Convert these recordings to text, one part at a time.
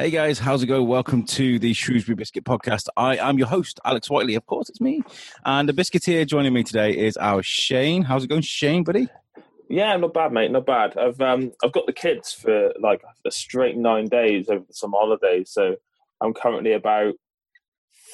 Hey guys, how's it going? Welcome to the Shrewsbury Biscuit Podcast. I am your host, Alex Whiteley. Of course, it's me. And the biscuiteer joining me today is our Shane. How's it going, Shane, buddy? Yeah, not bad, mate. Not bad. I've um I've got the kids for like a straight nine days over some holidays, so I'm currently about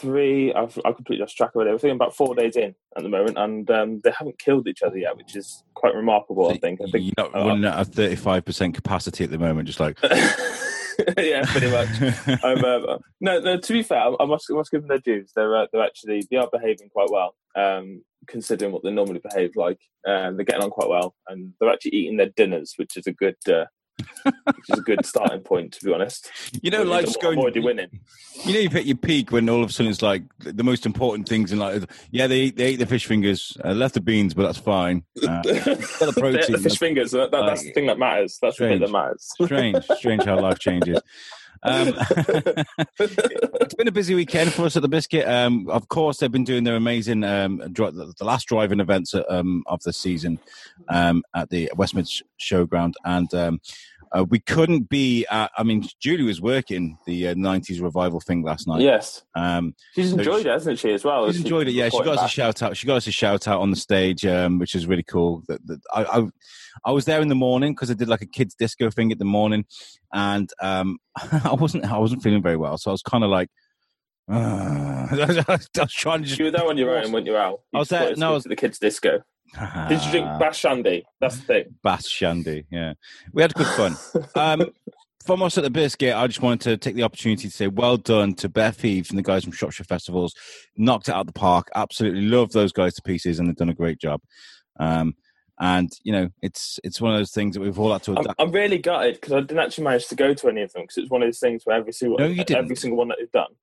three. I've I completely lost track of it. I think about four days in at the moment, and um, they haven't killed each other yet, which is quite remarkable. I think. I think You're not running at a 35% capacity at the moment, just like. yeah, pretty much. I'm, um, no, no, to be fair, I must, I must give them their dues. They're uh, they're actually they are behaving quite well, um, considering what they normally behave like. Um, they're getting on quite well, and they're actually eating their dinners, which is a good. Uh, which is a good starting point, to be honest. You know, life's going. already winning. You know, you've hit your peak when all of a sudden it's like the most important things in life. Yeah, they eat, they eat the fish fingers, uh, left the beans, but that's fine. Uh, the the, protein, the fish fingers. That, that, that's the thing that matters. That's the Strange. bit that matters. strange, strange how life changes. Um, it's been a busy weekend for us at the Biscuit. Um, of course, they've been doing their amazing um, dri- the last driving events um, of the season um, at the Westmid Showground, and um, uh, we couldn't be. At, I mean, Julie was working the uh, '90s revival thing last night. yes, Um, she's So enjoyed she- it, hasn't she? As well. She's enjoyed it. Yeah, she got us a shout out. She got us a shout out on the stage, um, which is really cool. That, that I, I, I was there in the morning because I did like a kids disco thing at the morning, and um, I wasn't I wasn't feeling very well, so I was kind of like. Uh, I was trying to just. You were there on your own, weren't you, Al? I was there- no, I was- to the kids' disco. Did you drink Bash Shandy? That's the thing. Bass Shandy. Yeah, we had good fun. Um, from us at the Biscuit, I just wanted to take the opportunity to say well done to Beth Heath and the guys from Shropshire Festivals. Knocked it out of the park. Absolutely love those guys to pieces, and they've done a great job. Um, and you know, it's it's one of those things that we've all had to I'm, adapt. I'm really gutted because I didn't actually manage to go to any of them because it's one of those things where every single No, you didn't. every single one that they've done.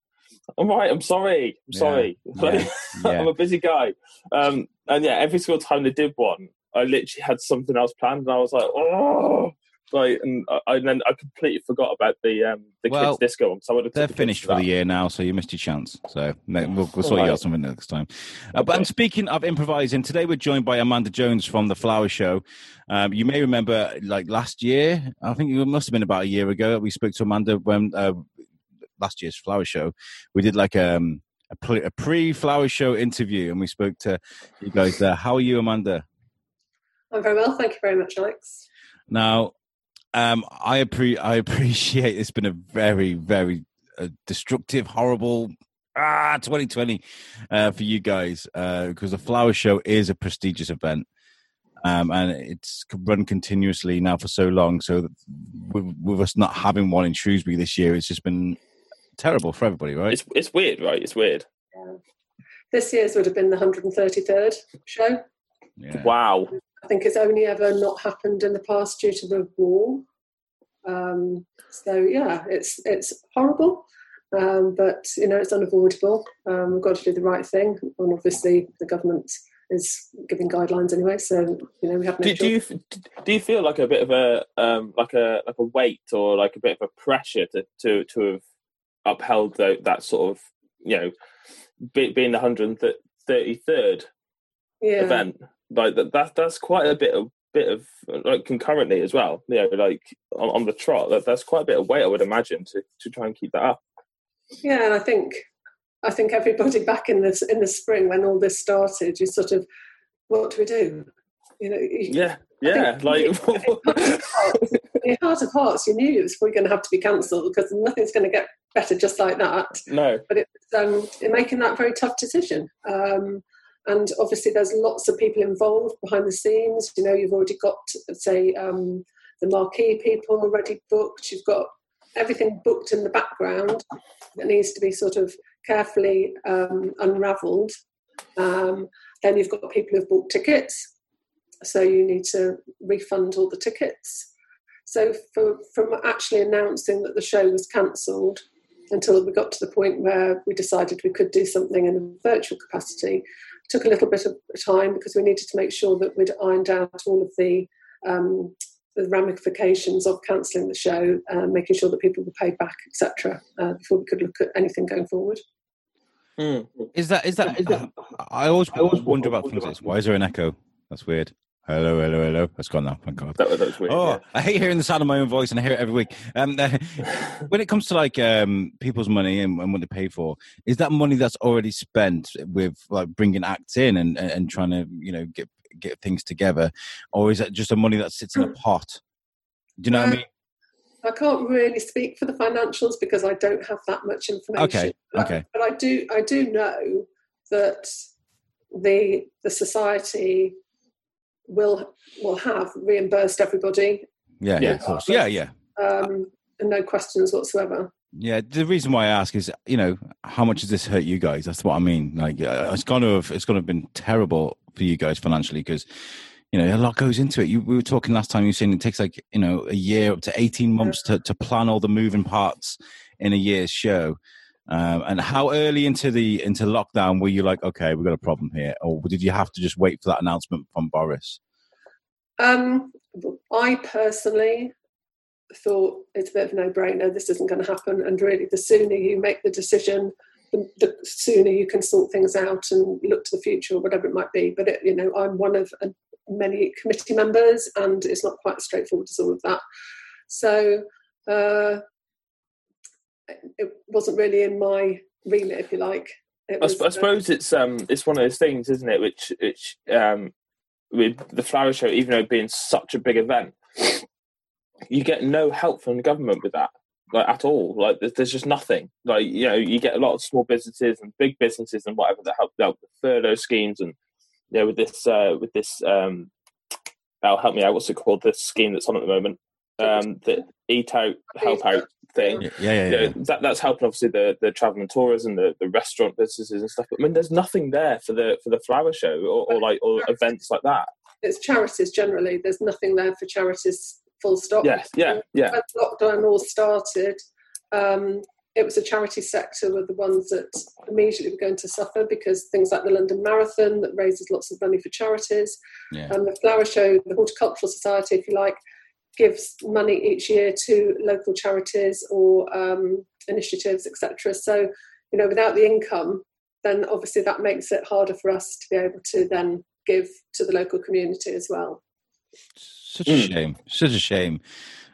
I'm right. I'm sorry. I'm Yeah, sorry. yeah, yeah. I'm a busy guy. Um, and yeah, every single time they did one, I literally had something else planned, and I was like, oh, like, and, I, and then I completely forgot about the um, the Well, kids disco one. So I would have They're the finished for the year now, so you missed your chance. So we'll, we'll sort you out something next time. Uh, but and speaking of improvising, today we're joined by Amanda Jones from the Flower Show. Um, you may remember, like last year, I think it must have been about a year ago, we spoke to Amanda when uh, last year's Flower Show. We did like um, a, a pre-Flower Show interview, and we spoke to you guys there. How are you, Amanda? I'm very well, thank you very much, Alex. Now, um, I appre- I appreciate it's been a very, very uh, destructive, horrible ah 2020 uh, for you guys because the Flower Show is a prestigious event. Um, and it's run continuously now for so long. So with, with us not having one in Shrewsbury this year, it's just been terrible for everybody, right? It's it's weird, right? It's weird. Yeah. This year's would have been the 133rd show. Yeah. Wow. I think it's only ever not happened in the past due to the war. Um, so yeah, it's it's horrible, um, but you know it's unavoidable. Um, we've got to do the right thing, and obviously the government is giving guidelines anyway. So you know we have no Do, do you choice. do you feel like a bit of a um, like a like a weight or like a bit of a pressure to to, to have upheld tho- that sort of you know be, being the hundred and thirty third yeah. event like that, that that's quite a bit of bit of like concurrently as well you know like on, on the trot that, that's quite a bit of weight I would imagine to to try and keep that up Yeah, and I think I think everybody back in this in the spring when all this started, you sort of, what do we do? You know, you- yeah yeah like in heart of hearts, you knew it was probably going to have to be cancelled because nothing's going to get better just like that. no But it's um, in making that very tough decision. Um, and obviously, there's lots of people involved behind the scenes. You know, you've already got, say, um, the marquee people already booked. You've got everything booked in the background that needs to be sort of carefully um, unravelled. Um, then you've got people who've bought tickets, so you need to refund all the tickets. So for, from actually announcing that the show was cancelled until we got to the point where we decided we could do something in a virtual capacity, took a little bit of time because we needed to make sure that we'd ironed out all of the um, the ramifications of cancelling the show, uh, making sure that people were paid back, etc., uh, before we could look at anything going forward. Hmm. Is that is that? Is that I always I always wonder about things like this. Why is there an echo? That's weird. Hello, hello, hello. That's gone now. Thank God. That, was- that was weird. Oh, yeah. I hate hearing the sound of my own voice, and I hear it every week. Um, when it comes to like um, people's money and, and what they pay for, is that money that's already spent with like bringing acts in and, and, and trying to you know get get things together, or is that just a money that sits in a pot? Do you know what I Uh, mean? I can't really speak for the financials because I don't have that much information. Okay, But- okay. But I do I do know that the the society will will have reimbursed everybody, Yeah, yeah, yeah. of course. Yeah, yeah. um, and no questions whatsoever. Yeah, the reason why I ask is, you know, how much does this hurt you guys? That's what I mean. Like, uh, it's going to have, it's going to have been terrible for you guys financially because, you know, a lot goes into it. You, we were talking last time. You were saying it takes like, you know, a year up to eighteen months to to plan all the moving parts in a year's show. Um, and how early into the into lockdown were you like, okay, we've got a problem here, or did you have to just wait for that announcement from Boris? Um, I personally thought it's a bit of a no-brainer. This isn't going to happen, and really, the sooner you make the decision, the, the sooner you can sort things out and look to the future or whatever it might be. But it, you know, I'm one of uh, many committee members, and it's not quite as straightforward as all of that. So uh, it wasn't really in my remit, if you like. I, was, I uh, suppose it's um it's one of those things, isn't it? Which which um with the flower show, even though it being such a big event, you get no help from the government with that, like at all. Like there's, there's just nothing. Like you know, you get a lot of small businesses and big businesses and whatever that help out with furlough schemes and you know with this uh with this um oh help me out what's it called the scheme that's on at the moment um the eat out help out thing Yeah, yeah, yeah. you know, yeah. that that's helping obviously the the travel and tourism, the, the restaurant businesses and stuff. But I mean, there's nothing there for the for the flower show or, or like or events like that. it's charities generally. There's nothing there for charities. Full stop. Yes, yeah, yeah, when lockdown all started, um, it was the charity sector were the ones that immediately were going to suffer because things like the London Marathon that raises lots of money for charities, yeah. and the Flower Show, the Horticultural Society, if you like, gives money each year to local charities or um, initiatives, etc. So, you know, without the income, then obviously that makes it harder for us to be able to then give to the local community as well. Such a Mm. shame. Such a shame.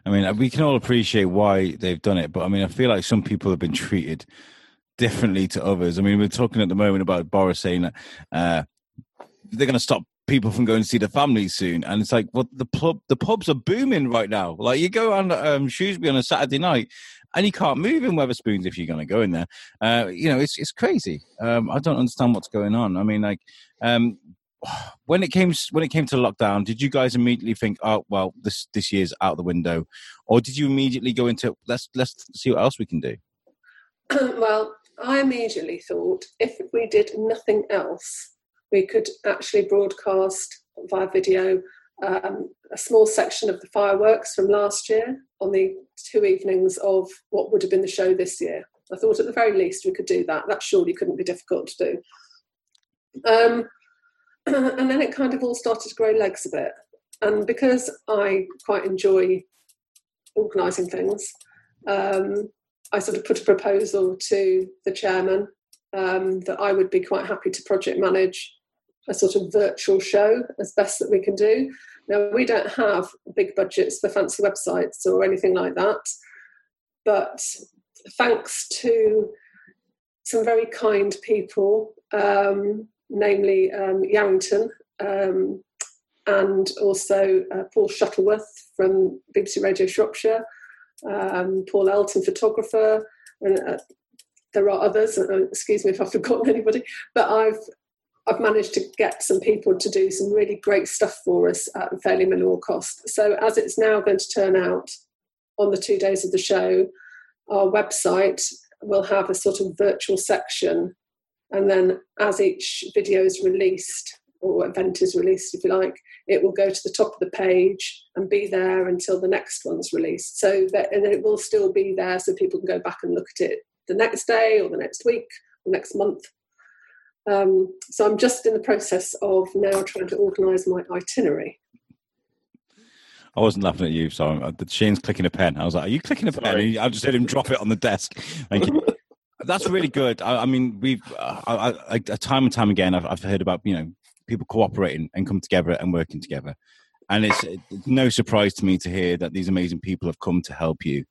I mean, we can all appreciate why they've done it, but I mean, I feel like some people have been treated differently to others. I mean, we're talking at the moment about Boris saying that uh, they're going to stop people from going to see their families soon, and it's like, well, the pub, the pubs are booming right now. Like, you go on um, Shrewsbury on a Saturday night, and you can't move in Wetherspoons if you're going to go in there. Uh, you know, it's it's crazy. Um, I don't understand what's going on. I mean, like. Um, when it came when it came to lockdown, did you guys immediately think, "Oh, well, this this year's out the window," or did you immediately go into let's let's see what else we can do? well, I immediately thought if we did nothing else, we could actually broadcast via video um, a small section of the fireworks from last year on the two evenings of what would have been the show this year. I thought at the very least we could do that. That surely couldn't be difficult to do. Um, and then it kind of all started to grow legs a bit. And because I quite enjoy organising things, um, I sort of put a proposal to the chairman um, that I would be quite happy to project manage a sort of virtual show as best that we can do. Now, we don't have big budgets for fancy websites or anything like that, but thanks to some very kind people, um, namely um, Yarrington um, and also uh, Paul Shuttleworth from BBC Radio Shropshire, um, Paul Elton, photographer, and uh, there are others. Uh, excuse me if I've forgotten anybody, but I've I've managed to get some people to do some really great stuff for us at fairly minimal cost. So as it's now going to turn out on the two days of the show, our website will have a sort of virtual section, and then as each video is released or event is released, if you like, it will go to the top of the page and be there until the next one's released. So that and it will still be there, so people can go back and look at it the next day or the next week or next month. Um, so I'm just in the process of now trying to organise my itinerary. I wasn't laughing at you, so uh, Shane's clicking a pen. I was like, "Are you clicking a pen?" Sorry. And he- I just heard him drop it on the desk. Thank you. That's really good. I, I mean, we've uh, I, I, I, time and time again, I've, I've heard about you know people cooperating and come together and working together. And it's, it's no surprise to me to hear that these amazing people have come to help you,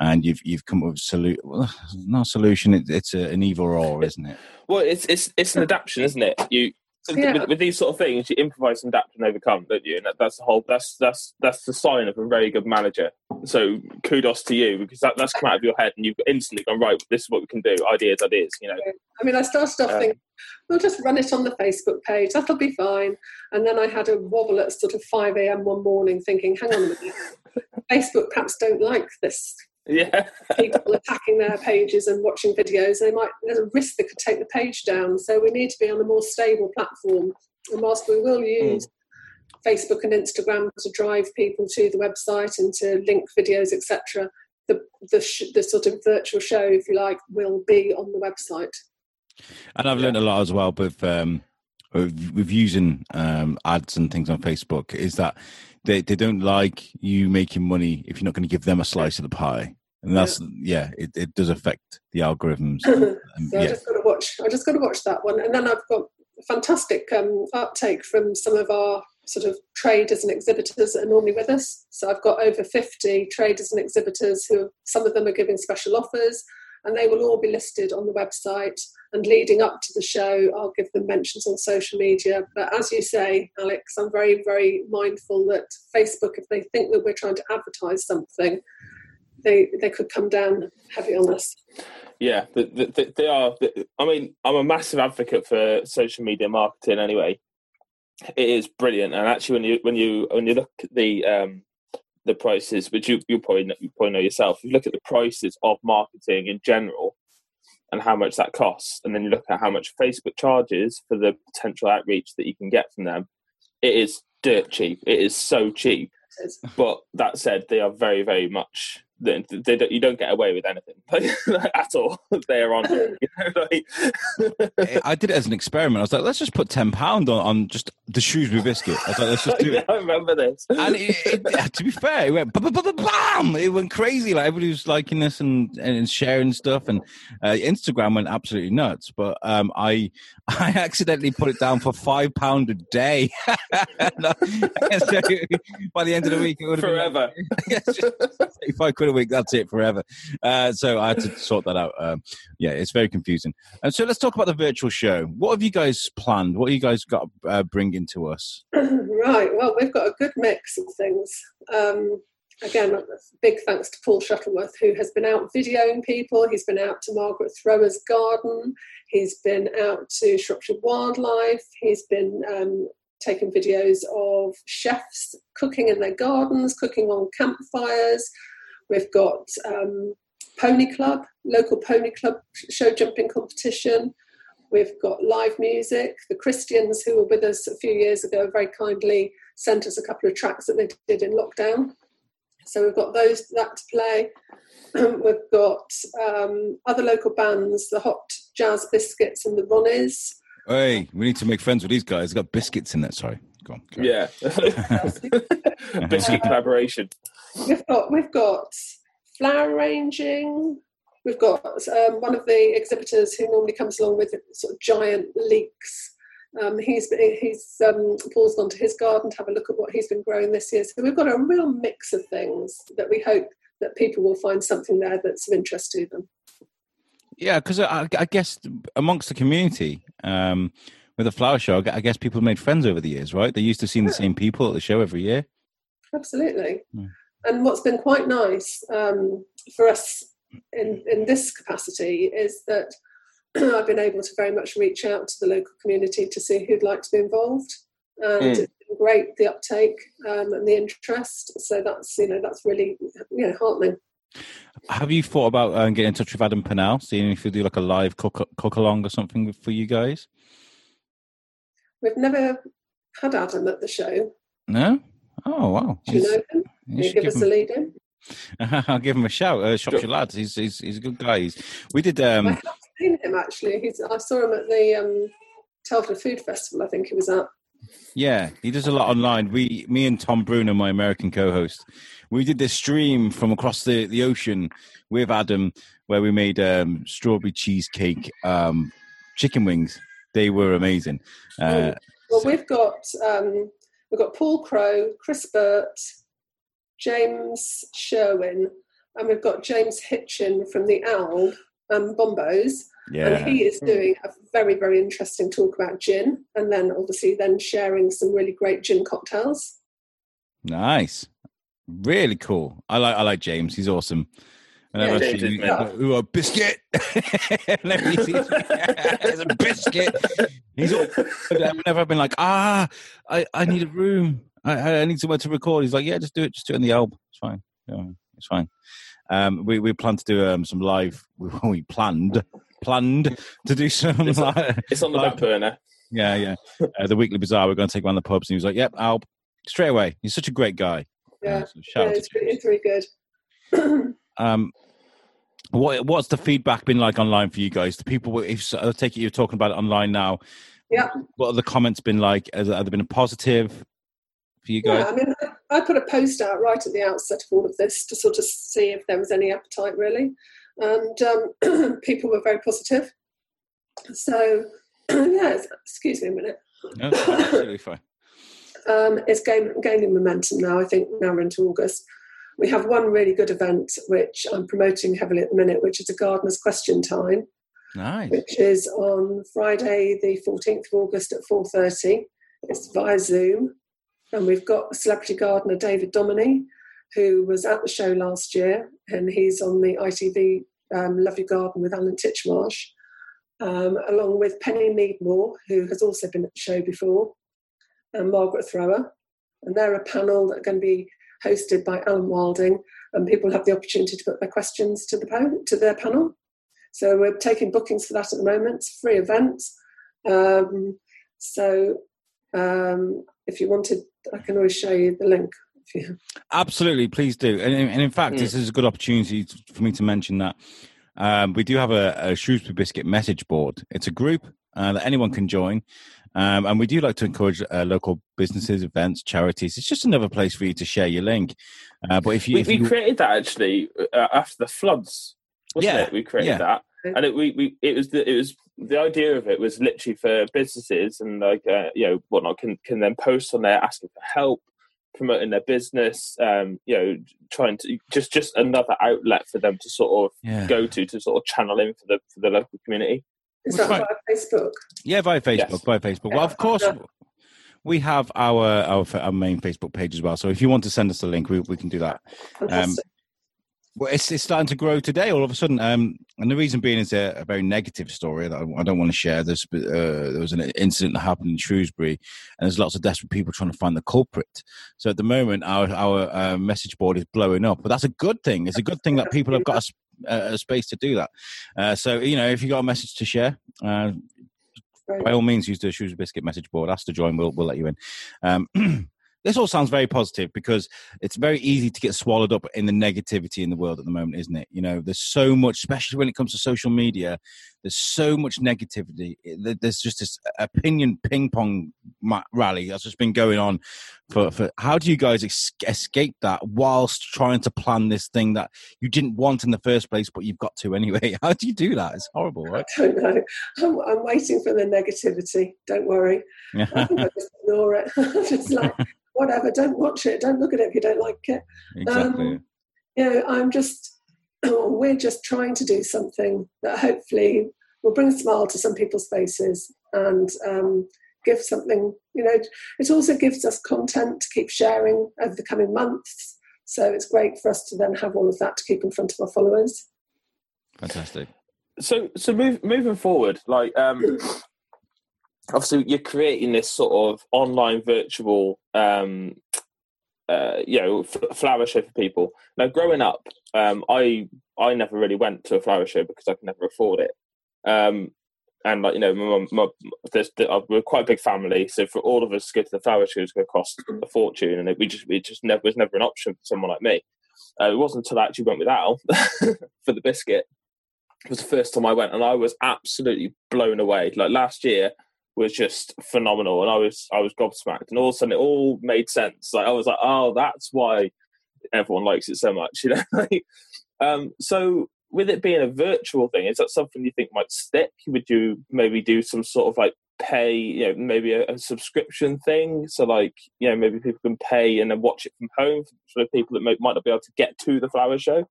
and you've you've come up with a solution. Well, not solution. It, it's a, an either or, isn't it? Well, it's it's it's an adaptation, isn't it? You so Yeah. with, with these sort of things, you improvise and adapt and overcome, don't you? And that, that's the whole. That's that's that's the sign of a very good manager. So kudos to you because that, that's come out of your head and you've instantly gone right. This is what we can do. Ideas, ideas. You know. I mean, I started off Um, thinking, we'll just run it on the Facebook page, that'll be fine. And then I had a wobble at sort of 5 a.m. one morning thinking, hang on a minute, Facebook perhaps don't like this. Yeah. People are attacking their pages and watching videos, they might, there's a risk they could take the page down. So we need to be on a more stable platform. And whilst we will use Facebook and Instagram to drive people to the website and to link videos, etc., the, the, sh- the sort of virtual show, if you like, will be on the website. And I've learned a lot as well with um, with, with using um, ads and things on Facebook. Is that they they don't like you making money if you're not going to give them a slice of the pie, and that's yeah, it, it does affect the algorithms. So I just got to watch. I just got to watch that one, and then I've got fantastic um, uptake from some of our sort of traders and exhibitors that are normally with us. So I've got over fifty traders and exhibitors who some of them are giving special offers, and they will all be listed on the website. And leading up to the show, I'll give them mentions on social media. But as you say, Alex, I'm very, very mindful that Facebook, if they think that we're trying to advertise something, they they could come down heavy on us. Yeah, the, the, the, they are. I mean, I'm a massive advocate for social media marketing. Anyway, it is brilliant, and actually, when you when you when you look at the um, the prices, which you you probably know, you probably know yourself, if you look at the prices of marketing in general and how much that costs, and then you look at how much Facebook charges for the potential outreach that you can get from them, it is dirt cheap. It is so cheap. But that said, they are very, very much. They, they don't, you don't get away with anything at all. They are on. You know, like, I did it as an experiment. I was like, let's just put ten pound on, on just the Shrewsbury Biscuit. I was like, let's just do it. I remember this. and it, it, to be fair, it went ba- ba- ba- ba- bam! It went crazy. Like everybody was liking this and, and sharing stuff, and uh, Instagram went absolutely nuts. But um, I I accidentally put it down for five pound a day. And, uh, so by the end of the week, it would have Forever. Been like, Thirty-five quid a week. That's it forever. Uh, so I had to sort that out. Um, yeah, it's very confusing. And so let's talk about the virtual show. What have you guys planned? What have you guys got uh, bringing to us? right. Well, we've got a good mix of things. Um, again, big thanks to Paul Shuttleworth, who has been out videoing people. He's been out to Margaret Thrower's garden. He's been out to Shropshire Wildlife. He's been um, taking videos of chefs cooking in their gardens, cooking on campfires. We've got um, Pony Club, local Pony Club show jumping competition. We've got live music. The Christians who were with us a few years ago very kindly sent us a couple of tracks that they did in lockdown. So we've got those that to play. we've got um, other local bands, the Hot Jazz Biscuits and the Ronnies. Hey, we need to make friends with these guys. They've got biscuits in it. Sorry, go on. carry on. Yeah. Biscuit collaboration. We've got we've got flower arranging. We've got um, one of the exhibitors who normally comes along with sort of giant leeks. Um, he's he's um, Paul's gone to his garden to have a look at what he's been growing this year. So we've got a real mix of things that we hope that people will find something there that's of interest to them. Yeah, because I, I guess amongst the community, um, with the flower show, I guess people made friends over the years, right? They used to seeing the same people at the show every year. Absolutely. Hmm. And what's been quite nice um, for us in, in this capacity is that I've been able to very much reach out to the local community to see who'd like to be involved. And Mm. it's been great the uptake um, and the interest. So that's you know that's really you know heartening. Have you thought about uh, getting in touch with Adam Pennell, seeing if you do like a live cook, cook along or something for you guys? We've never had Adam at the show. No. Oh wow! Do you know him? You you give give us him- a lead in? I'll give him a shout. Uh, Shropshire lads, he's, he's he's a good guy. He's, we did I um have seen him actually. He's, I saw him at the um, Telford Food Festival. I think he was at. yeah he does a lot online. We me and Tom Bruno, my American co-host, we did this stream from across the the ocean with Adam where we made um strawberry cheesecake um chicken wings. They were amazing. Uh, Well, we've got um, we've got Paul Crow, Chris Burt, James Sherwin, and we've got James Hitchin from the Owl um, Bombos. Yeah. And he is doing a very, very interesting talk about gin, and then obviously then sharing some really great gin cocktails. Nice. Really cool. I like I like James. He's awesome. Yeah, Whenever James see is ooh, a biscuit. Whenever he sees- There's a biscuit. He's all, whenever I've been like, ah, I, I need a room. I, I need somewhere to record. He's like, yeah, just do it. Just do it in the album. It's fine. Yeah, it's fine. Um, we we plan to do um, some live. We, we planned planned to do some. It's on- live, It's on the back burner. yeah, yeah. Uh, the weekly bazaar. We're going to take around the pubs, and he was like, "Yep, I'll straight away." He's such a great guy. Yeah, Uh, so yeah it's, really, it's really good. um, what what's the feedback been like online for you guys? The people, if I take it you're talking about it online now. Yeah. What have the comments been like? Has, have they been positive for you Yeah. I mean, I- I put a post out right at the outset of all of this to sort of see if there was any appetite, really, and um, people were very positive. So, yeah, it's- excuse me a minute. No, absolutely fine. Um, it's gain, gaining momentum now. I think now we're into August. We have one really good event which I'm promoting heavily at the minute, which is a gardener's question time, Nice. which is on Friday, the 14th of August at 4:30. It's via Zoom, and we've got celebrity gardener David Domoney, who was at the show last year, and he's on the ITV um, Love Your Garden with Alan Titchmarsh, um, along with Penny Meadmore, who has also been at the show before, and Margaret Thrower. And they're a panel that are going to be hosted by Alan Wilding, and people have the opportunity to put their questions to the to their panel. So we're taking bookings for that at the moment. It's free event. Um, so um, if you wanted, I can always show you the link. You, Absolutely, please do. And, and in fact, Mm. this is a good opportunity for me to mention that um, we do have a, a Shrewsbury Biscuit message board. It's a group uh, that anyone can join. Um, and we do like to encourage uh, local businesses, events, charities. It's just another place for you to share your link. Uh, but if you, We, if we you created that actually uh, after the floods, wasn't Yeah, it? We created yeah. that, and it, we, we it was the, it was the idea of it was literally for businesses and like uh, you know whatnot can can then post on there asking for help, promoting their business, um, you know, trying to just just another outlet for them to sort of yeah. go to to sort of channel in for the for the local community. is Which that via Facebook? Yeah, via Facebook. Yes. Via Facebook. Well, of course, we have our, our our main Facebook page as well. So if you want to send us a link, we we can do that. Fantastic. Well, it's it's starting to grow today. All of a sudden, um, and the reason being is a, a very negative story that I, I don't want to share. There's uh, there was an incident that happened in Shrewsbury, and there's lots of desperate people trying to find the culprit. So at the moment, our our uh, message board is blowing up, but that's a good thing. It's a good thing that people have got a space to do that. Uh, so you know, if you've got a message to share, uh, by all means, use the Shoes Biscuit message board. Ask to join. We'll we'll let you in. Um, this all sounds very positive because it's very easy to get swallowed up in the negativity in the world at the moment, isn't it? You know, there's so much, especially when it comes to social media. There's so much negativity. There's just this opinion ping pong rally that's just been going on for. for how do you guys escape that whilst trying to plan this thing that you didn't want in the first place, but you've got to anyway? How do you do that? It's horrible, right? I don't know. I'm, I'm waiting for the negativity. Don't worry. I think I just ignore it. just like, whatever, don't watch it. Don't look at it if you don't like it. exactly. Um, You know, I'm just, we're just trying to do something that hopefully will bring a smile to some people's faces and um, give something, you know, it also gives us content to keep sharing over the coming months. So it's great for us to then have all of that to keep in front of our followers. Fantastic. So so move, moving forward, like um, obviously you're creating this sort of online virtual um, uh, you know f- flower show for people. Now growing up, um, I I never really went to a flower show because I could never afford it. Um, and like you know, my, my, there's, uh, we're quite a big family, so for all of us to go to the flower show is going to cost a fortune, and it, we just it just never was never an option for someone like me. Uh, it wasn't until I actually went with Al for the biscuit it was the first time I went, and I was absolutely blown away. Like last year was just phenomenal, and I was I was gobsmacked, and all of a sudden it all made sense. Like I was like, oh, that's why everyone likes it so much, you know. Um, so with it being a virtual thing, is that something you think might stick? Would you maybe do some sort of like pay, you know, maybe a, a subscription thing? So like, you know, maybe people can pay and then watch it from home for the people that might, might not be able to get to the flower show,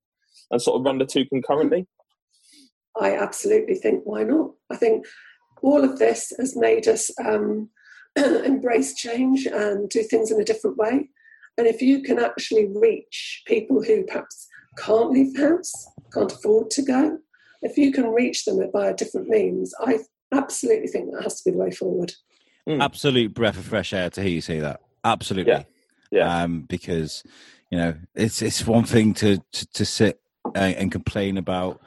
and sort of run the two concurrently. I absolutely think why not? I think all of this has made us um, embrace change and do things in a different way. And if you can actually reach people who perhaps can't leave the house, can't afford to go, if you can reach them by a different means, I absolutely think that has to be the way forward. Mm. Absolute breath of fresh air to hear you say that. Absolutely. Yeah. yeah. Um, because you know it's it's one thing to to, to sit and, and complain about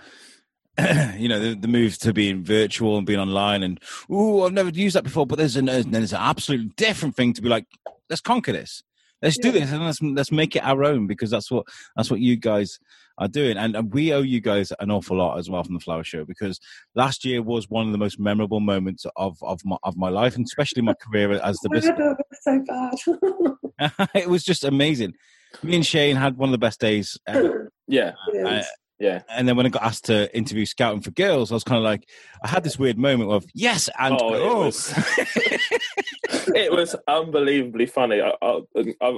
you know the, the move to being virtual and being online and oh i've never used that before but there's an there's an absolutely different thing to be like let's conquer this. Let's do this and let's let's make it our own because that's what that's what you guys are doing. And, and we owe you guys an awful lot as well from the flower show because last year was one of the most memorable moments of of my, of my life and especially my career as the business. so bad. It was just amazing. Me and shane had one of the best days ever. yeah. Uh, yeah. And then when I got asked to interview Scouting for Girls, I was kind of like, I had this weird moment of yes and oh, oh. It, was, it was unbelievably funny. I,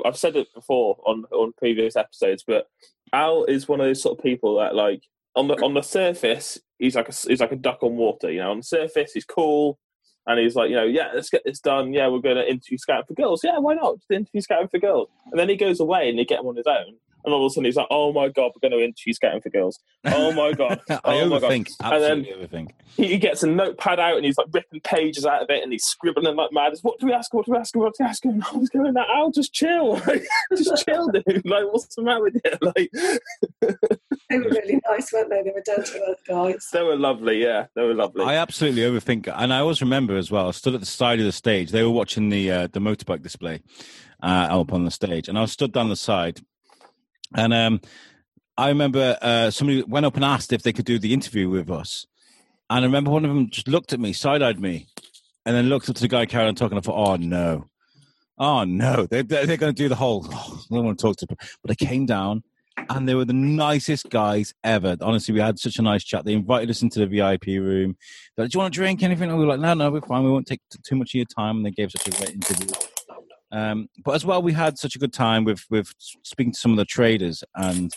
I've said it before on on previous episodes, but Al is one of those sort of people that like on the on the surface he's like a he's like a duck on water. You know, on the surface he's cool. And he's like, you know, yeah, let's get this done. Yeah, we're going to interview Scouting for Girls. Yeah, why not? Just interview Scouting for Girls. And then he goes away and they get him on his own and all of a sudden he's like, "Oh my god, we're going to interview Scouting for Girls." Oh my god! I oh overthink. And then overthink. He gets a notepad out and he's like ripping pages out of it and he's scribbling like mad. What do we ask? What do we ask? What do we ask? And I was going, "I'll just chill, just chill, dude. Like, what's the matter with you?" Like, they were really nice, weren't they? They were down to earth guys. They were lovely. Yeah, they were lovely. I absolutely overthink, and I always remember as well. I stood at the side of the stage. They were watching the uh, the motorbike display uh, up on the stage, and I was stood down the side and um, I remember uh, somebody went up and asked if they could do the interview with us. And I remember one of them just looked at me, side eyed me, and then looked up to the guy carrying on talking. I thought, oh no, oh no, they, they're, they're going to do the whole, oh, I don't want to talk to them. But they came down and they were the nicest guys ever. Honestly, we had such a nice chat. They invited us into the VIP room. Like, do you want to drink anything? And we were like, no, no, we're fine. We won't take too much of your time. And they gave us a great interview. Um, but as well, we had such a good time with with speaking to some of the traders and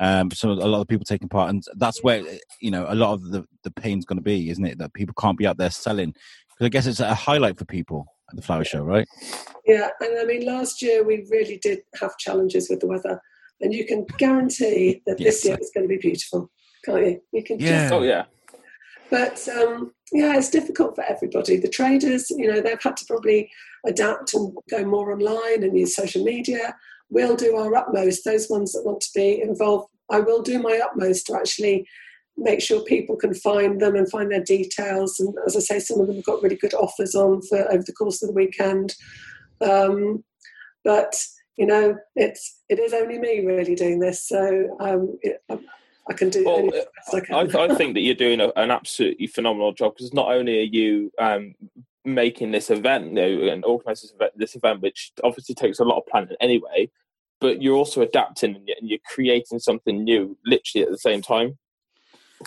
um, some a lot of people taking part, and that's where you know a lot of the the pain's going to be, isn't it? That people can't be out there selling because I guess it's a highlight for people at the flower show, right? Yeah, and I mean, last year we really did have challenges with the weather, and you can guarantee that yes. this year is going to be beautiful, can't you? You can yeah. just oh yeah. But um, yeah, it's difficult for everybody. The traders, you know, they've had to probably adapt and go more online and use social media. We'll do our utmost. Those ones that want to be involved, I will do my utmost to actually make sure people can find them and find their details. And as I say, some of them have got really good offers on for over the course of the weekend. Um, but you know, it's it is only me really doing this, so um, it, I can do. Well, I, can. I, I, think that you're doing a, an absolutely phenomenal job because not only are you um, making this event you know, and organising this event, this event, which obviously takes a lot of planning anyway, but you're also adapting and you're creating something new literally at the same time.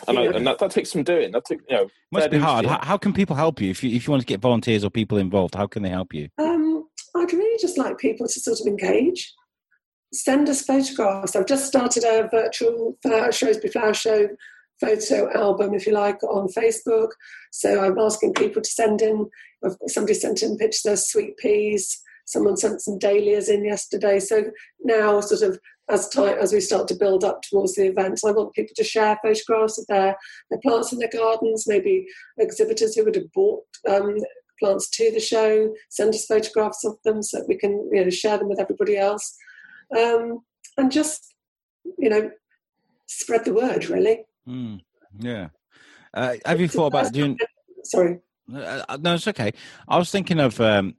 And, yeah. I, and that, that, takes some doing. That took, you know, must be hard. How, how, can people help you if you if you want to get volunteers or people involved? How can they help you? Um, I'd really just like people to sort of engage send us photographs. I've just started a virtual flower, Shrewsbury Flower Show photo album, if you like, on Facebook. So I'm asking people to send in. Somebody sent in pictures of sweet peas. Someone sent some dahlias in yesterday. So now, sort of as time as we start to build up towards the event, I want people to share photographs of their, their plants in their gardens. Maybe exhibitors who would have bought um, plants to the show send us photographs of them so that we can you know share them with everybody else um, and just you know spread the word really. Mm, yeah. Uh, have you thought about doing? Sorry. Uh, uh, no, it's okay. I was thinking of. Um,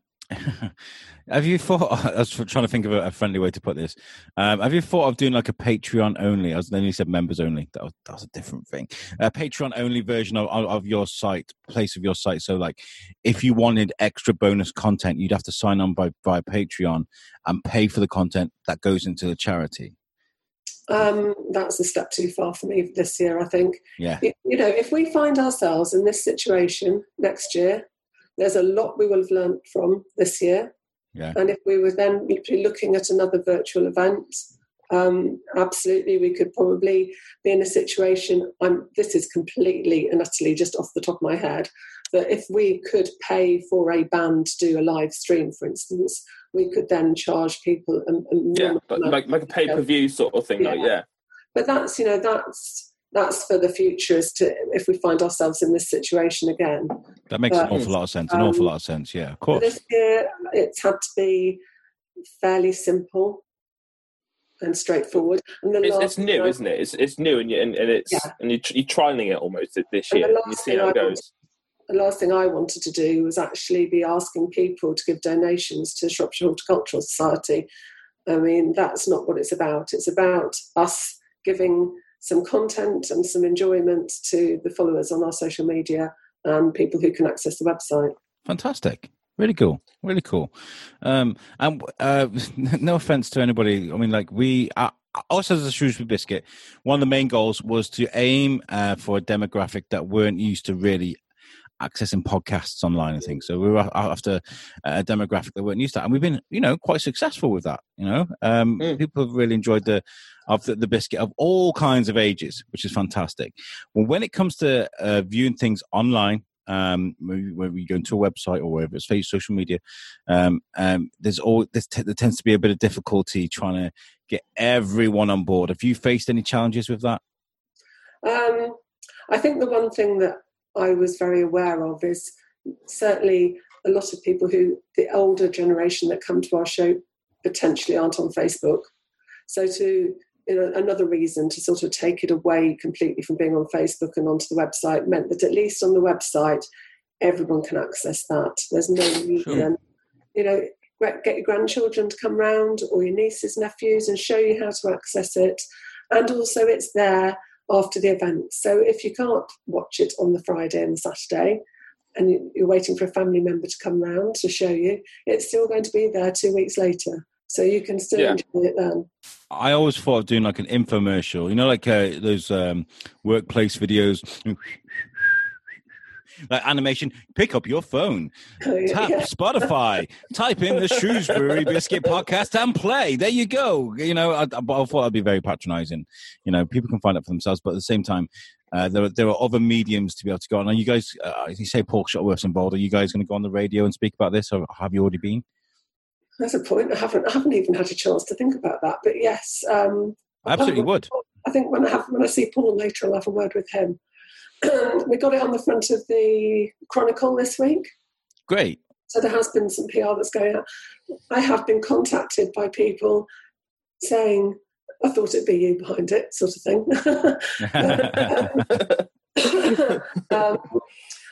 have you thought? I was trying to think of a, friendly way to put this. Um, have you thought of doing like a Patreon only? I was then you said members only. That was, that was a different thing. A Patreon only version of, of your site, place of your site. So, like, if you wanted extra bonus content, you'd have to sign on by by Patreon and pay for the content that goes into the charity. Um, that's a step too far for me this year, I think. Yeah. You, you know, if we find ourselves in this situation next year, there's a lot we will have learned from this year. Yeah. And if we were then looking at another virtual event, um, absolutely, we could probably be in a situation. I'm, this is completely and utterly just off the top of my head. That if we could pay for a band to do a live stream, for instance, we could then charge people. A, a Yeah, but like, like a pay per view sort of thing. Like, Yeah. yeah. but that's you know that's that's for the future. As to if we find ourselves in this situation again. That makes an awful lot of sense. An awful um, lot of sense. Yeah, of course. This year, it's had to be fairly simple and straightforward. And the It's, last it's new, I- isn't it? It's it's new, and you, and, and it's Yeah. and you're, tr- you're trialing it almost this year. last You see how it I want- goes. The last thing I wanted to do was actually be asking people to give donations to Shropshire Horticultural Society. I mean, that's not what it's about. It's about us giving some content and some enjoyment to the followers on our social media and people who can access the website. Fantastic. Really cool. Really cool. Um, and uh, no offense to anybody. I mean, like we, uh, us as a Shrewsbury Biscuit, one of the main goals was to aim uh, for a demographic that weren't used to really accessing podcasts online and things. So we were after a demographic that weren't used to, that. and we've been, you know, quite successful with that. You know, um, Mm. people have really enjoyed the of the, the biscuit of all kinds of ages, which is fantastic. Well, when it comes to uh, viewing things online, um, when we- when we go into a website or wherever it's Facebook, social media, um, um, there's all there's t- there tends to be a bit of difficulty trying to get everyone on board. Have you faced any challenges with that? Um, I think the one thing that I was very aware of is certainly a lot of people who, the older generation that come to our show, potentially aren't on Facebook. So, to you know, another reason to sort of take it away completely from being on Facebook and onto the website meant that at least on the website, everyone can access that. There's no reason, you know, get get your grandchildren to come round or your nieces, nephews, and show you how to access it. And also, it's there after the event. So if you can't watch it on the Friday and the Saturday, and you- you're waiting for a family member to come round to show you, it's still going to be there two weeks later. So you can still Yeah. enjoy it then. I always thought of doing like an infomercial, you know, like uh, those um, workplace videos, like animation. Pick up your phone, tap Yeah. Spotify, type in the Shrewsbury Biscuit podcast, and play. There you go. You know, I, I, I thought I'd be very patronising. You know, people can find it for themselves, but at the same time. Uh, there, are, there are other mediums to be able to go on. Are you guys, uh, you say Paul Shuttleworth's involved, are you guys going to go on the radio and speak about this, or have you already been? That's a point. I haven't, I haven't even had a chance to think about that. But yes, um, I absolutely would. I think when I have when I see Paul later, I'll have a word with him. we got it on the front of the Chronicle this week. Great. So there has been some PR that's going out. I have been contacted by people saying, I thought it'd be you behind it, sort of thing. um,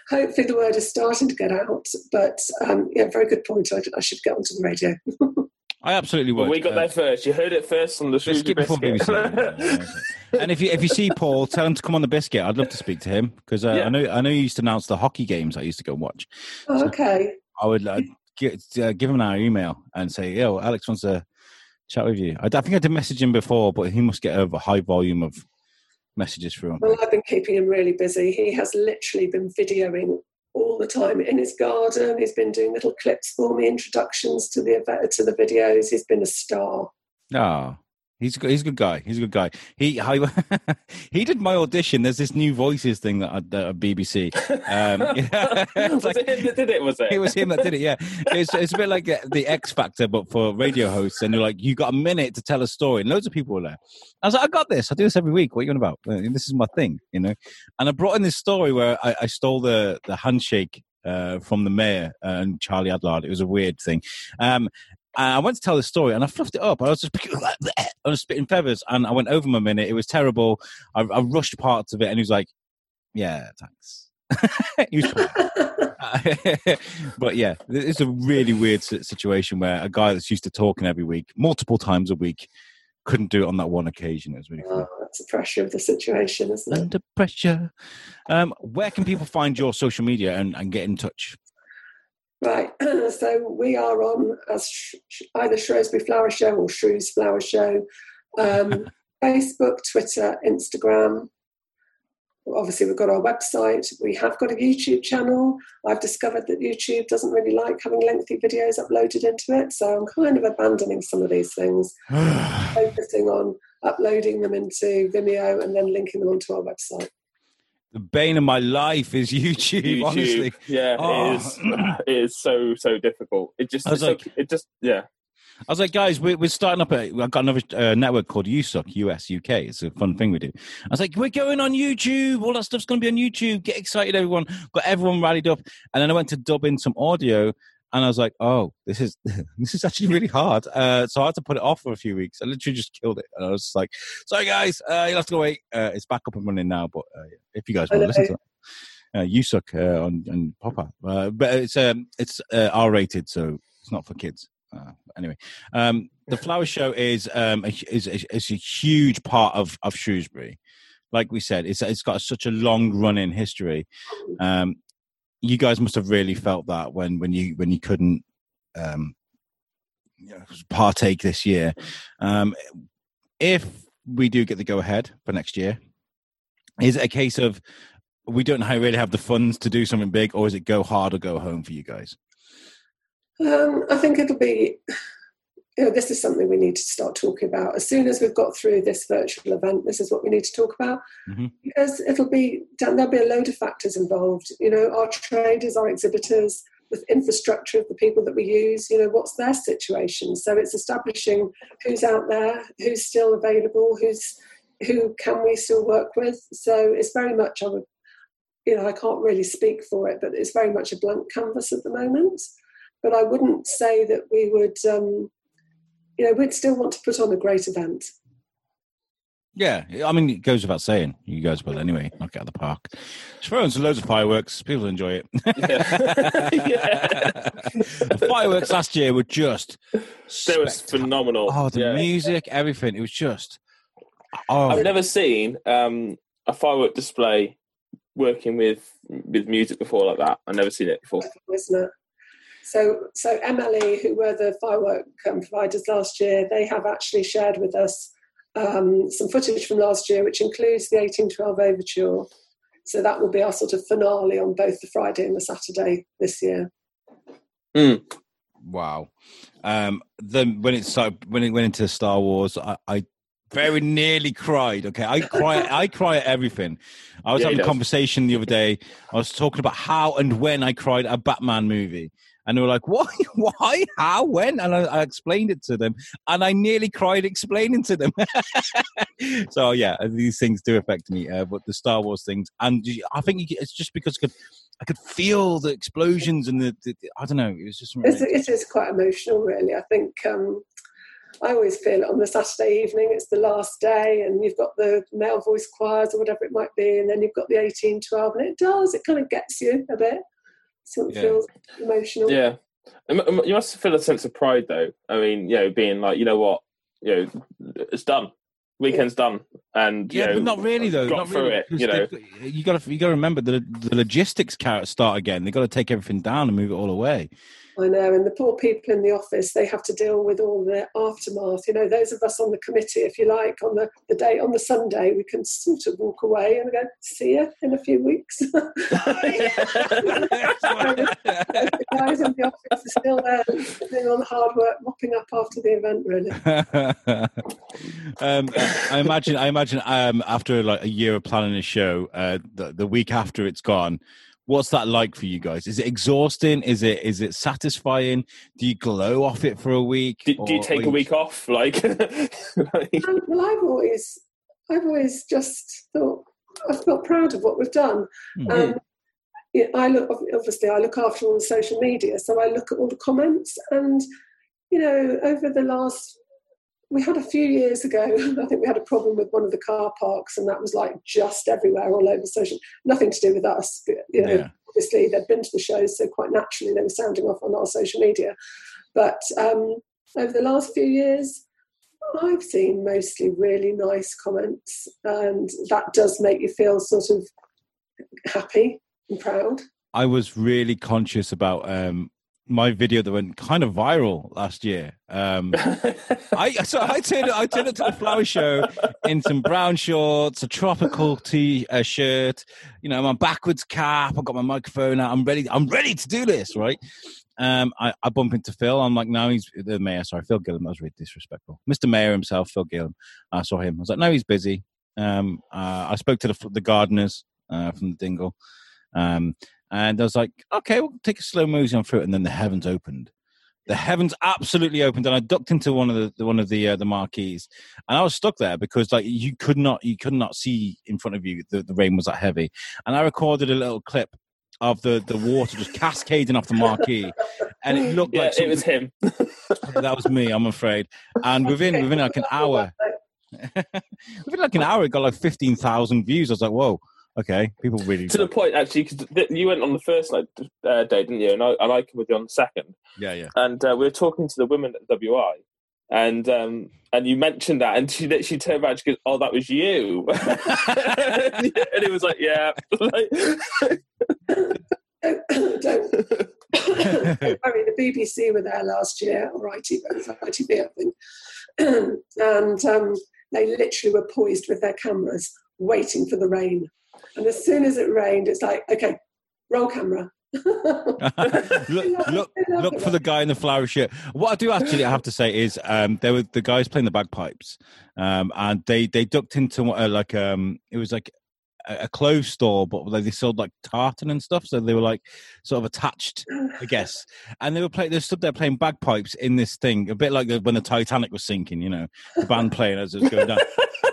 hopefully the word is starting to get out. But um, yeah, very good point. I, I should get onto the radio. I absolutely would. But we got Uh, there first. You heard it first on the Shrewsbury Biscuit before Biscuit. BBC. And if you if you see Paul, tell him to come on the biscuit. I'd love to speak to him because uh, Yeah. I know I know you used to announce the hockey games. I used to go and watch. Oh, okay. I would uh, get, uh, give him our email and say, "Yo, Alex wants to chat with you." I, I think I did message him before, but he must get a high volume of messages through. Well, I've been keeping him really busy. He has literally been videoing all the time in his garden. He's been doing little clips for me, introductions to the to the videos. He's been a star. Ah, he's a good, he's a good guy. He's a good guy. He I, he did my audition. There's this new voices thing that at BBC. Um, yeah, was like- it him that did it? Was it? it was him that did it. Yeah, it's it's a bit like uh, the X Factor, but for radio hosts. And you're like, you got a minute to tell a story, and loads of people were there. I was like, I got this. I do this every week. What are you on about? Uh, This is my thing, you know. And I brought in this story where I, I stole the the handshake uh, from the mayor and Charlie Adlard. It was a weird thing. Um, I went to tell this story, and I fluffed it up. I was just I was spitting feathers, and I went over my minute. It was terrible. I, I rushed parts of it, and he was like, "Yeah, thanks." but yeah, it's a really weird situation where a guy that's used to talking every week, multiple times a week, couldn't do it on that one occasion. It was really funny. Oh, that's the pressure of the situation, isn't it? Under pressure. Um, where can people find your social media and, and get in touch? Right. so we are on as sh- sh- either Shrewsbury Flower Show or Shrews Flower Show. Um, Facebook, Twitter, Instagram. Obviously, we've got our website. We have got a YouTube channel. I've discovered that YouTube doesn't really like having lengthy videos uploaded into it, so I'm kind of abandoning some of these things, focusing on uploading them into Vimeo and then linking them onto our website. The bane of my life is YouTube. YouTube. Honestly, Yeah, Oh. it is. It is so so difficult. It just I was it's so- it just yeah. I was like, guys, we're, we're starting up. A, I've got another uh, network called USUC, US UK. It's a fun thing we do. I was like, we're going on YouTube. All that stuff's going to be on YouTube. Get excited, everyone. Got everyone rallied up. And then I went to dub in some audio, and I was like, oh, this is this is actually really hard. Uh, so I had to put it off for a few weeks. I literally just killed it. And I was like, sorry, guys, uh, you'll have to go wait. Uh, it's back up and running now. But uh, if you guys want to listen to it. Uh, uh, on, on Pop uh, but it's um, it's uh, R rated, so it's not for kids. Uh, anyway, um, the flower show is um, a, is, is, is a huge part of, of Shrewsbury. Like we said, it's it's got such a long running history. Um, you guys must have really felt that when when you when you couldn't um, you know, partake this year. Um, if we do get the go ahead for next year, is it a case of we don't really have the funds to do something big, or is it go hard or go home for you guys? Um, I think it'll be, you know, this is something we need to start talking about. As soon as we've got through this virtual event, this is what we need to talk about Mhm. because it'll be, there'll be a load of factors involved. You know, our traders, our exhibitors, the infrastructure of the people that we use, you know, what's their situation? So it's establishing who's out there, who's still available, who's, who can we still work with. So it's very much, I would, you know, I can't really speak for it, but it's very much a blank canvas at the moment but I wouldn't say that we would, um, you know, we'd still want to put on a great event. Yeah, I mean, it goes without saying. You guys will anyway. Knock it out of the park. Throwing loads of fireworks. People enjoy it. Yeah. the fireworks last year were just. That was spectac- phenomenal. Oh, the yeah. music, everything. It was just. Oh, I've never seen um, a firework display working with with music before like that. I've never seen it before. Isn't it? So, so MLE, who were the firework um, providers last year, they have actually shared with us um, some footage from last year, which includes the 1812 overture. So that will be our sort of finale on both the Friday and the Saturday this year. wow. Um, then when it started, when it went into Star Wars, I, I very nearly cried. Okay, I cry. I cry at everything. I was Yeah, having a does. conversation the other day. I was talking about how and when I cried at a Batman movie. And they were like, "Why? Why? How? When?" And I, I explained it to them, and I nearly cried explaining to them. so yeah, these things do affect me. Uh, but the Star Wars things, and I think it's just because I could, I could feel the explosions and the, the I don't know. It was just It's, it is quite emotional, really. I think um, I always feel it on the Saturday evening. It's the last day, and you've got the male voice choirs or whatever it might be, and then you've got the eighteen twelve, and it does. It kind of gets you a bit. So it Yeah. feels emotional. Yeah, you must feel a sense of pride though. I mean, you know, being like, you know what, you know, it's done. Weekend's done, and you Yeah, know, but not really though. Got not through really, it, you know. they've- You got to you got to remember the the logistics carrot start again. They got to take everything down and move it all away. I know, and the poor people in the office, they have to deal with all the aftermath. You know, those of us on the committee, if you like, on the, the day, on the Sunday, we can sort of walk away and go, see you in a few weeks. the guys in the office are still there doing all the hard work, mopping up after the event, really. um, I imagine. I imagine. Um, after like a year of planning a show, uh, the, the week after it's gone, what's that like for you guys? Is it exhausting? Is it is it satisfying? Do you glow off it for a week? do, do you take or a week off? Like, like- Um, well, I've always, I've always just thought, I felt proud of what we've done. Hmm. Um, yeah, I look obviously I look after all the social media, so I look at all the comments, and you know, over the last, we had a few years ago, I think we had a problem with one of the car parks, and that was like just everywhere, all over social. Nothing to do with us, but, you know. Yeah. Obviously, they'd been to the shows, so quite naturally they were sounding off on our social media. But um, over the last few years, I've seen mostly really nice comments, and that does make you feel sort of happy and proud. I was really conscious about um, my video that went kind of viral last year. Um, I so I turned I turned up to the flower show in some brown shorts, a tropical t uh, shirt, you know, my backwards cap. I got my microphone out. I'm ready. I'm ready to do this, right? Um, I, I bump into Phil. I'm like, no, he's the mayor. Sorry, Phil Gillam. That was really disrespectful. Mr. Mayor himself, Phil Gillam. I saw him. I was like, no, he's busy. Um, uh, I spoke to the the gardeners uh, from the Dingle. Um, and I was like, okay, we'll take a slow motion through it. And then the heavens opened. The heavens absolutely opened, and I ducked into one of the one of the uh, the marquees, and I was stuck there because like you could not you could not see in front of you. The, the rain was that heavy, and I recorded a little clip of the the water just cascading off the marquee, and it looked yeah, like it was him. that was me. I'm afraid, and within within like an hour, within like an hour, it got like fifteen thousand views. I was like, whoa. Okay, people really to the point actually because you went on the first like uh, day, didn't you? And I, and I came with you on the second. Yeah, yeah. And uh, we were talking to the women at the WI, and um, and you mentioned that, and she she turned around and she goes, "Oh, that was you," and it was like, "Yeah." don't, don't, the BBC were there last year, or ITV, ITV I think, and um, they literally were poised with their cameras, waiting for the rain. And as soon as it rained, it's like, okay, roll camera. look, look, look for the guy in the flower shirt. What I do actually, I have to say, is um, there were the guys playing the bagpipes, um, and they they ducked into uh, like um, it was like a clothes store, but they sold like tartan and stuff. So they were like sort of attached, I guess. And they were playing. They stood there playing bagpipes in this thing, a bit like when the Titanic was sinking. You know, the band playing as it was going down.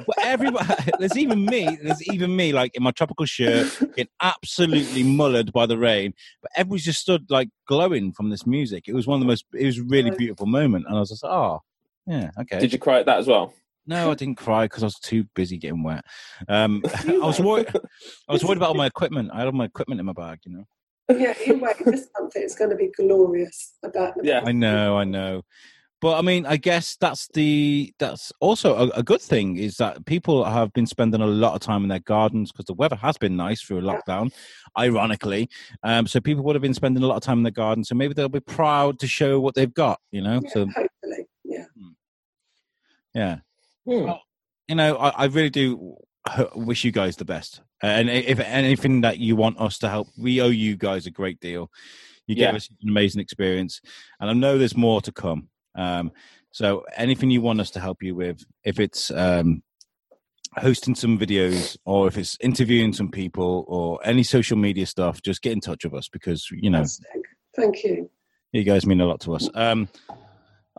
but everybody, there's even me. There's even me, like in my tropical shirt, getting absolutely mullered by the rain. But everybody's just stood like glowing from this music. It was one of the most. It was a really beautiful moment, and I was just, oh, yeah, okay. Did you cry at that as well? No, I didn't cry because I was too busy getting wet. Um, I was worried. I was worried about all my equipment. I had all my equipment in my bag, you know. Yeah, you wait. This month it's going to be glorious. About yeah, I know, I know. But I mean, I guess that's the that's also a, a, good thing is that people have been spending a lot of time in their gardens because the weather has been nice through lockdown, ironically. Um, so people would have been spending a lot of time in their garden. So maybe they'll be proud to show what they've got. You know. Yeah, so hopefully, yeah. Yeah. Hmm. Well, you know, I, I, really do wish you guys the best. And if anything that you want us to help, we owe you guys a great deal. You Yeah. gave us an amazing experience, and I know there's more to come. Um, so anything you want us to help you with, if it's um, hosting some videos or if it's interviewing some people or any social media stuff, just get in touch with us because you know Thank you. you guys mean a lot to us. Um,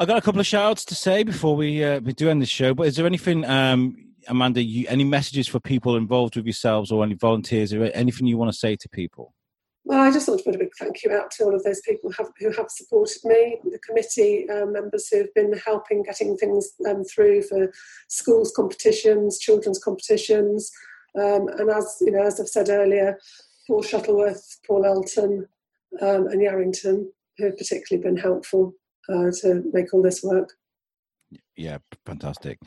I got a couple of shouts to say before we uh, we do end the show. But is there anything, um, Amanda? You, any messages for people involved with yourselves or any volunteers or anything you want to say to people? Well, I just want to put a big thank you out to all of those people who have, who have supported me, the committee um, members who have been helping getting things um, through for schools competitions, children's competitions, um, and as you know, as I've said earlier, Paul Shuttleworth, Paul Elton, um, and Yarrington, who have particularly been helpful uh, to make all this work. Yeah, fantastic.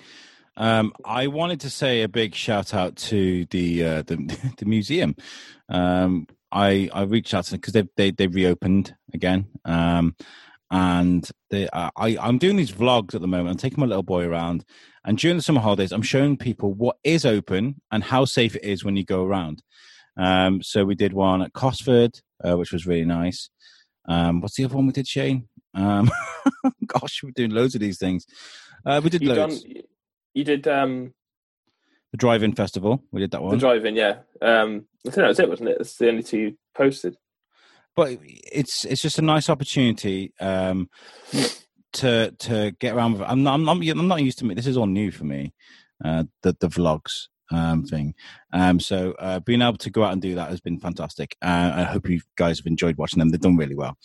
Um, I wanted to say a big shout out to the uh, the, the museum. Um, I I reached out to them because they they they reopened again. Um, and they, I I'm doing these vlogs at the moment. I'm taking my little boy around, and during the summer holidays, I'm showing people what is open and how safe it is when you go around. Um, so we did one at Cosford, uh, which was really nice. Um, what's the other one we did, Shane? Um, gosh, we're doing loads of these things. Uh, we did You loads. done? You did um, The drive-in festival, we did that one. the drive-in, yeah. Um, I think that was it, wasn't it? That's the only two you posted. but it's it's just a nice opportunity um, to to get around with. I'm not, I'm not I'm not used to it. This is all new for me. Uh, the the vlogs um, thing. Um, so uh, being able to go out and do that has been fantastic. Uh, I hope you guys have enjoyed watching them. They've done really well.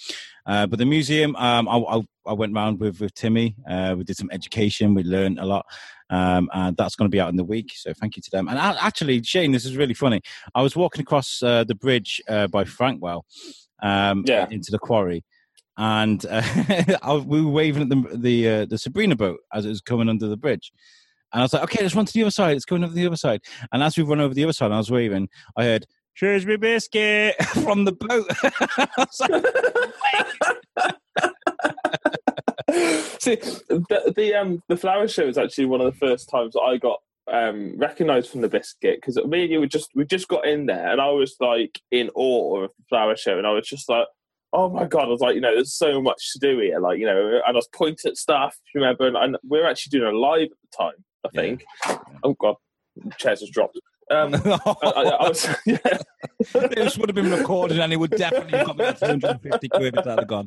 Uh, but the museum, um, I, I, I went round with with Timmy. Uh, we did some education. We learned a lot. Um, and that's going to be out in the week. So thank you to them. And I, actually, Shane, this is really funny. I was walking across uh, the bridge uh, by Frankwell um, Yeah. into the quarry. And uh, I, we were waving at the the, uh, the Sabrina boat as it was coming under the bridge, and I was like, "Okay, let's run to the other side. It's going over the other side." And as we run over the other side, I was waving. I heard "Shrewsbury biscuit" from the boat. Actually, the, the um the flower show was actually one of the first times I got um recognised from the biscuit because me and you were just we just got in there and I was like in awe of the flower show and I was just like. Oh my god! I was like, you know, there's so much to do here, like, you know, and I was pointing at stuff. Remember, and, and we were actually doing a live at the time. I think. Yeah. Oh god, chairs has dropped. Um, I, I, I was, yeah. this would have been recorded and it would definitely have got me that 250 quid if that had gone.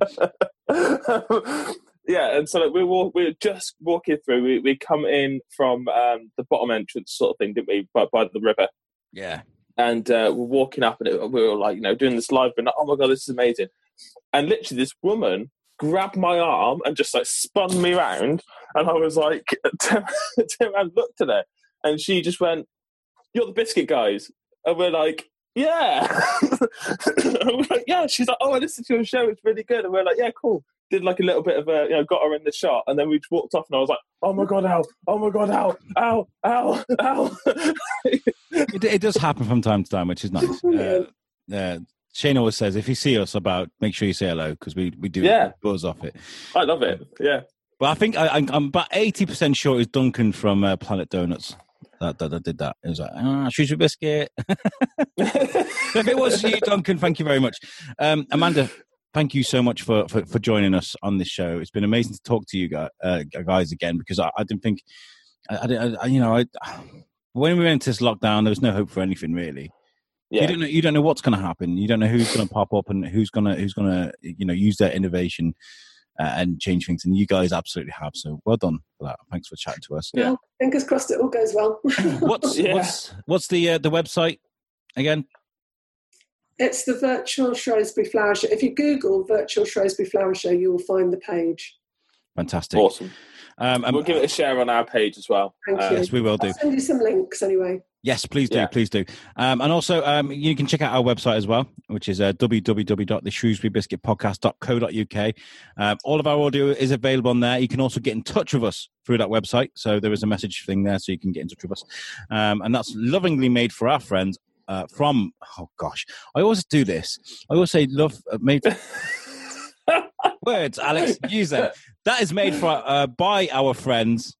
yeah, and so like, we were we were just walking through. We we come in from um, the bottom entrance sort of thing, didn't we? By, by the river, Yeah. and uh, we're walking up, and it, we were like, you know, doing this live, and like, oh my god, this is amazing. And literally, this woman grabbed my arm and just like spun me around, and I was like, around, looked at her, and she just went, "You're the biscuit guys," and we're like. Yeah, we're like, yeah. She's like, oh, I listened to your show; it's really good. And we're like, yeah, cool. Did like a little bit of a, you know, got her in the shot, and then we walked off, and I was like, oh my god, ow, oh my god, ow, ow, ow, ow. It, it does happen from time to time, which is nice. Uh, uh, Shane always says, if you see us about, make sure you say hello because we, we do Yeah. buzz off it. I love it. Yeah. But I think I, I'm- I'm about 80% sure it was Duncan from uh, Planet Donuts that, that, that did that. It was like, ah, Shrewsbury Biscuit. if it was you, Duncan, thank you very much. Um, Amanda, thank you so much for, for, for joining us on this show. It's been amazing to talk to you guys, uh, guys again because I, I didn't think, I, I, didn't- I, you know, I, when we went into this lockdown, there was no hope for anything really. You don't know. You don't know what's going to happen. You don't know who's going to pop up and who's going to who's going to you know use their innovation uh, and change things. And you guys absolutely have. So well done for that. Thanks for chatting to us. Yeah. Well, fingers crossed it all goes well. What's Yeah. what's what's the uh, the website again? it's the virtual Shrewsbury Flower Show. If you Google virtual Shrewsbury Flower Show, you will find the page. Fantastic. Awesome. Um, um, we'll give it a share on our page as well. Thank Uh, you. yes, we will do. I'll send you some links anyway. Yes, please do. Yeah. Please do. Um, and also, um, you can check out our website as well, which is uh, www.theshrewsburybiscuitpodcast.co.uk. Um, all of our audio is available on there. You can also get in touch with us through that website. So there is a message thing there, so you can get in touch with us. Um, and that's lovingly made for our friends uh, from, oh gosh, I always do this. I always say love uh, made. Words, Alex, use them. That is made for uh, by our friends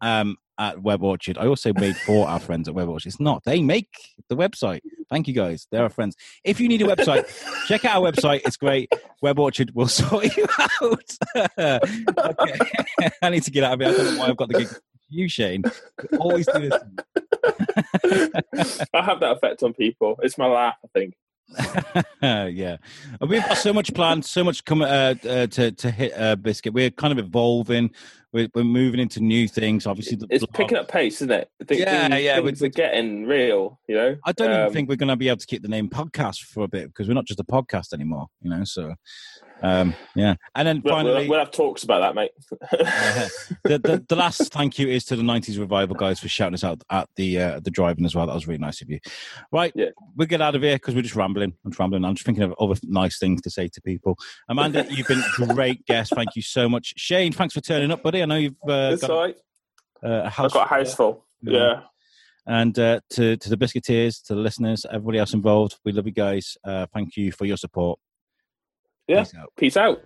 um, at Web Orchard. I also made for our friends at Web Orchard. It's not. They make the website. Thank you guys. They're our friends. If you need a website, check out our website. It's great. Web Orchard will sort you out. okay. I need to get out of here. I don't know why I've got the gig. You, Shane, always do this. I have that effect on people. It's my laugh, I think. yeah, we've got so much planned, so much coming uh, uh, to to hit uh, biscuit. We're kind of evolving. We're, we're moving into new things. Obviously, the It's blog- picking up pace, isn't it? Think Yeah, yeah, Things we- are getting real, you know? I don't even Um, think we're going to be able to keep the name podcast for a bit because we're not just a podcast anymore, you know. So, um, yeah. And then finally, we'll, we'll have talks about that, mate. the, the the last thank you is to the '90s revival guys for shouting us out at the uh, the driving as well. That was really nice of you. Right, Yeah. we'll get out of here because we're just rambling. I'm just rambling. I'm just thinking of other nice things to say to people. Amanda, you've been a great guest. Thank you so much. Shane, thanks for turning up, buddy. I know you've uh, got right. uh, a house. I've got a house full. Yeah. Yeah. And uh, to to the biscuiteers, to the listeners, everybody else involved, we love you guys. Uh, thank you for your support. Yeah. Peace out. Peace out.